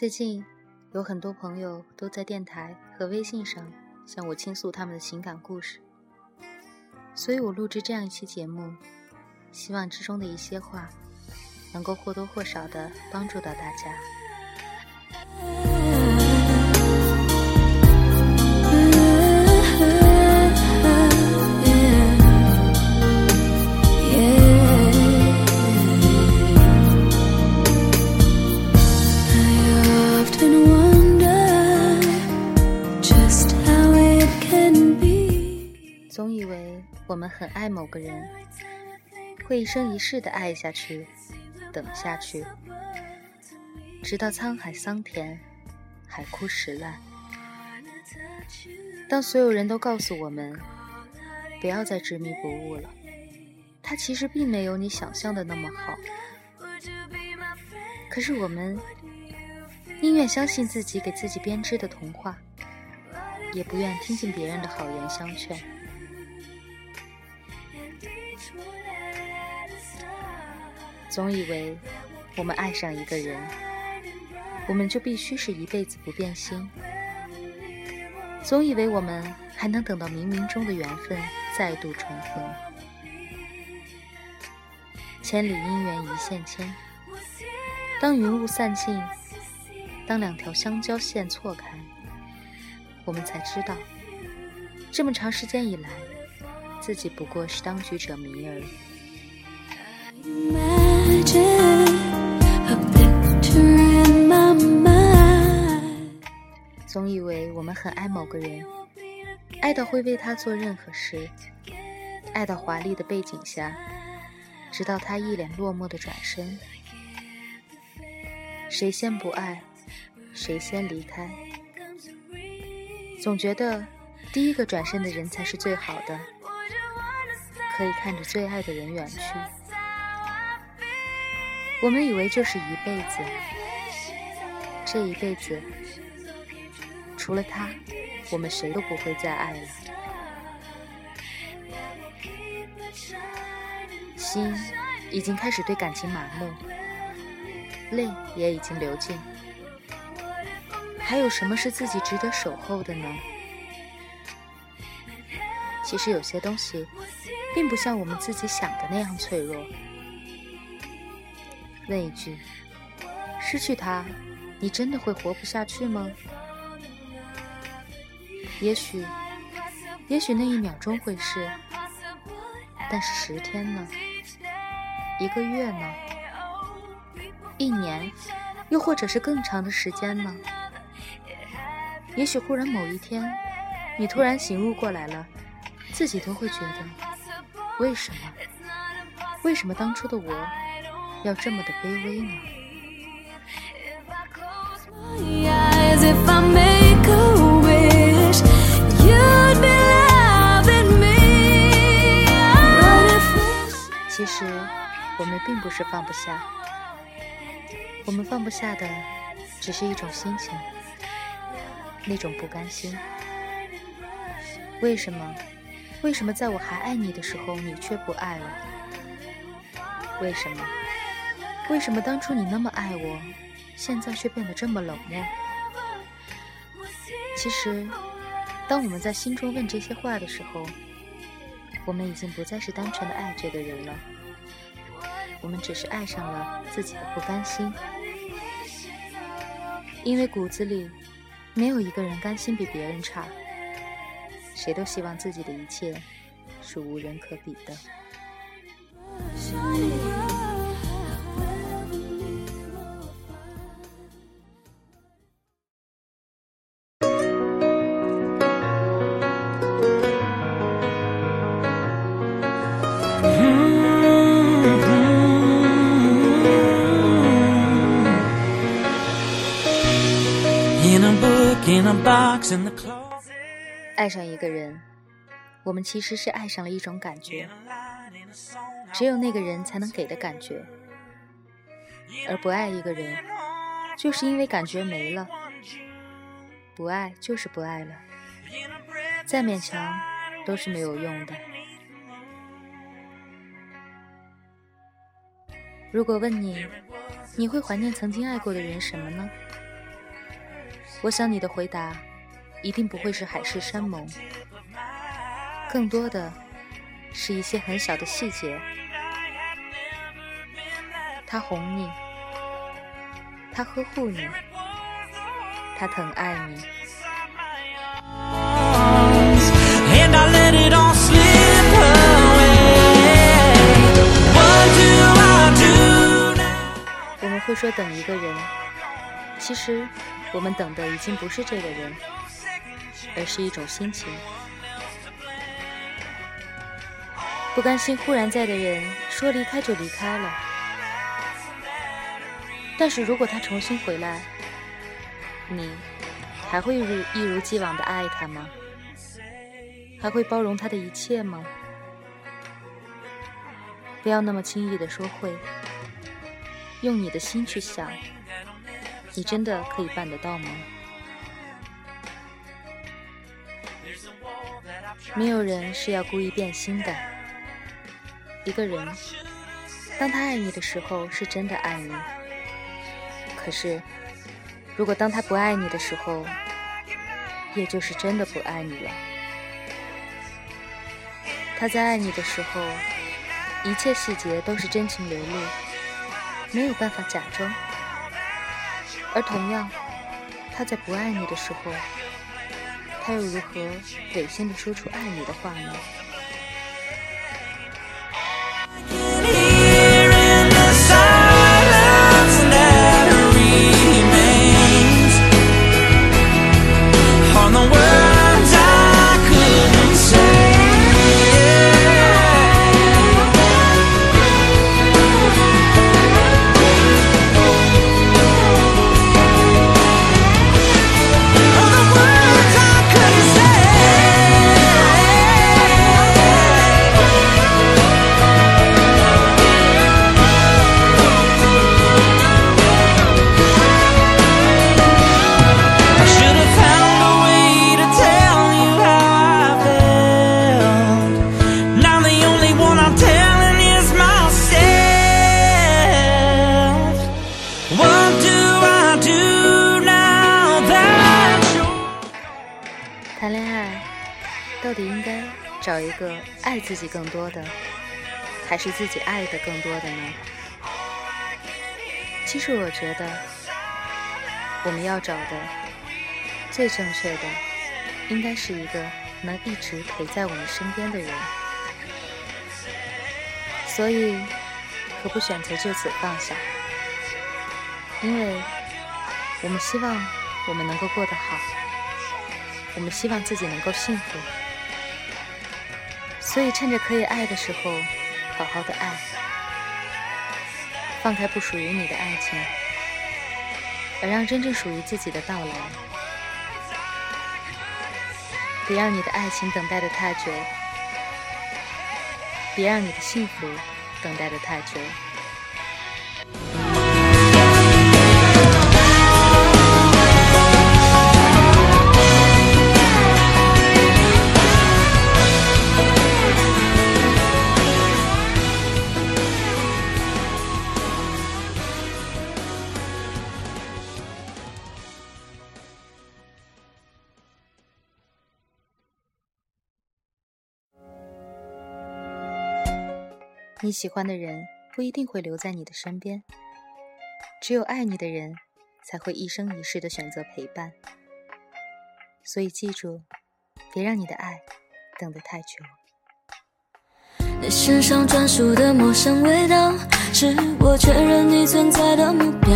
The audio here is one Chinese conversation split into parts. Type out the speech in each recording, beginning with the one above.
最近有很多朋友都在电台和微信上向我倾诉他们的情感故事，所以我录制这样一期节目，希望之中的一些话能够或多或少的帮助到大家。爱某个人，会一生一世的爱下去，等下去，直到沧海桑田，海枯石烂。当所有人都告诉我们，不要再执迷不悟了，他其实并没有你想象的那么好。可是我们宁愿相信自己给自己编织的童话，也不愿听进别人的好言相劝。总以为我们爱上一个人，我们就必须是一辈子不变心。总以为我们还能等到冥冥中的缘分再度重逢。千里姻缘一线牵，当云雾散尽，当两条相交线错开，我们才知道，这么长时间以来，自己不过是当局者迷而已。总以为我们很爱某个人，爱到会为他做任何事，爱到华丽的背景下，直到他一脸落寞的转身。谁先不爱，谁先离开？总觉得第一个转身的人才是最好的，可以看着最爱的人远去。我们以为就是一辈子，这一辈子除了他，我们谁都不会再爱了。心已经开始对感情麻木，泪也已经流尽，还有什么是自己值得守候的呢？其实有些东西，并不像我们自己想的那样脆弱。问一句：失去他，你真的会活不下去吗？也许，也许那一秒钟会是，但是十天呢？一个月呢？一年，又或者是更长的时间呢？也许忽然某一天，你突然醒悟过来了，自己都会觉得，为什么？为什么当初的我？要这么的卑微呢？其实我们并不是放不下，我们放不下的只是一种心情，那种不甘心。为什么？为什么在我还爱你的时候，你却不爱了？为什么？为什么当初你那么爱我，现在却变得这么冷漠？其实，当我们在心中问这些话的时候，我们已经不再是单纯的爱这个人了，我们只是爱上了自己的不甘心。因为骨子里，没有一个人甘心比别人差，谁都希望自己的一切是无人可比的。爱上一个人，我们其实是爱上了一种感觉，只有那个人才能给的感觉；而不爱一个人，就是因为感觉没了。不爱就是不爱了，再勉强都是没有用的。如果问你，你会怀念曾经爱过的人什么呢？我想你的回答一定不会是海誓山盟，更多的是一些很小的细节。他哄你，他呵护你，他疼爱你。我们会说等一个人，其实我们等的已经不是这个人，而是一种心情。不甘心忽然在的人说离开就离开了，但是如果他重新回来，你还会如一如既往的爱他吗？还会包容他的一切吗？不要那么轻易的说会，用你的心去想，你真的可以办得到吗？没有人是要故意变心的。一个人，当他爱你的时候，是真的爱你；可是，如果当他不爱你的时候，也就是真的不爱你了。他在爱你的时候，一切细节都是真情流露，没有办法假装；而同样，他在不爱你的时候，他又如何违心的说出爱你的话呢？找一个爱自己更多的，还是自己爱的更多的呢？其实我觉得，我们要找的最正确的，应该是一个能一直陪在我们身边的人。所以，何不选择就此放下？因为我们希望我们能够过得好，我们希望自己能够幸福。所以，趁着可以爱的时候，好好的爱，放开不属于你的爱情，而让真正属于自己的到来。别让你的爱情等待的太久，别让你的幸福等待的太久。你喜欢的人不一定会留在你的身边，只有爱你的人才会一生一世的选择陪伴。所以记住，别让你的爱等得太久。你身上专属的陌生味道，是我确认你存在的目标。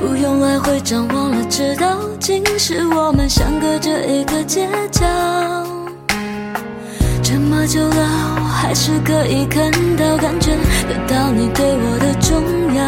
不用来回张望了，知道，竟是我们相隔着一个街角。这么久了，还是可以看到、感觉得到你对我的重要，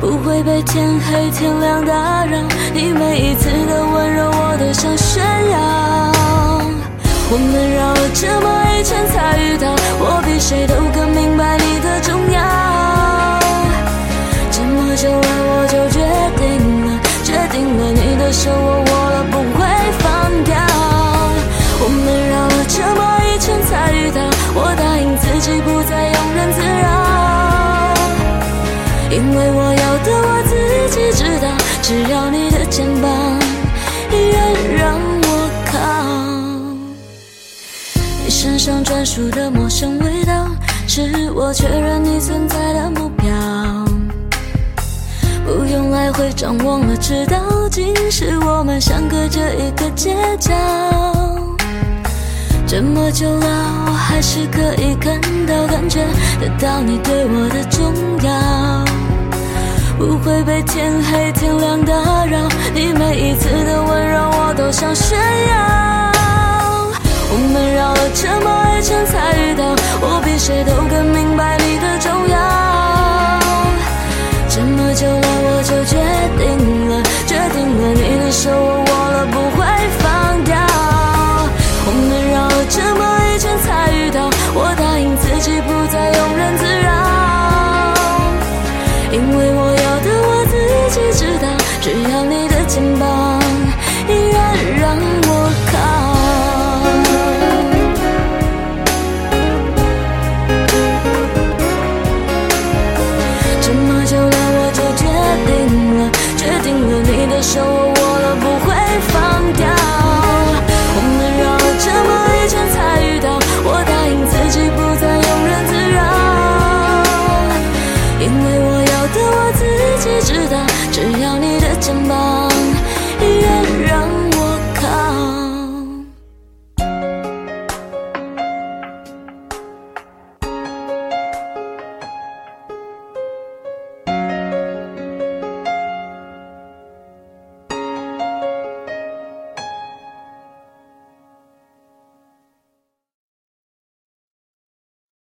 不会被天黑天亮打扰。你每一次的温柔，我都想炫耀。我们绕了这么一圈才遇到，我比谁都更只要你的肩膀依然让我靠。你身上专属的陌生味道，是我确认你存在的目标。不用来回张望了，知道今时我们相隔着一个街角。这么久了，我还是可以看到、感觉得到你对我的重要，不会被天黑天亮打扰。你每一次的温柔，我都想炫耀。我们绕了这么一圈才遇到，我比谁都更明白你的重要。这么久了，我就决定了，决定了，你的手的手。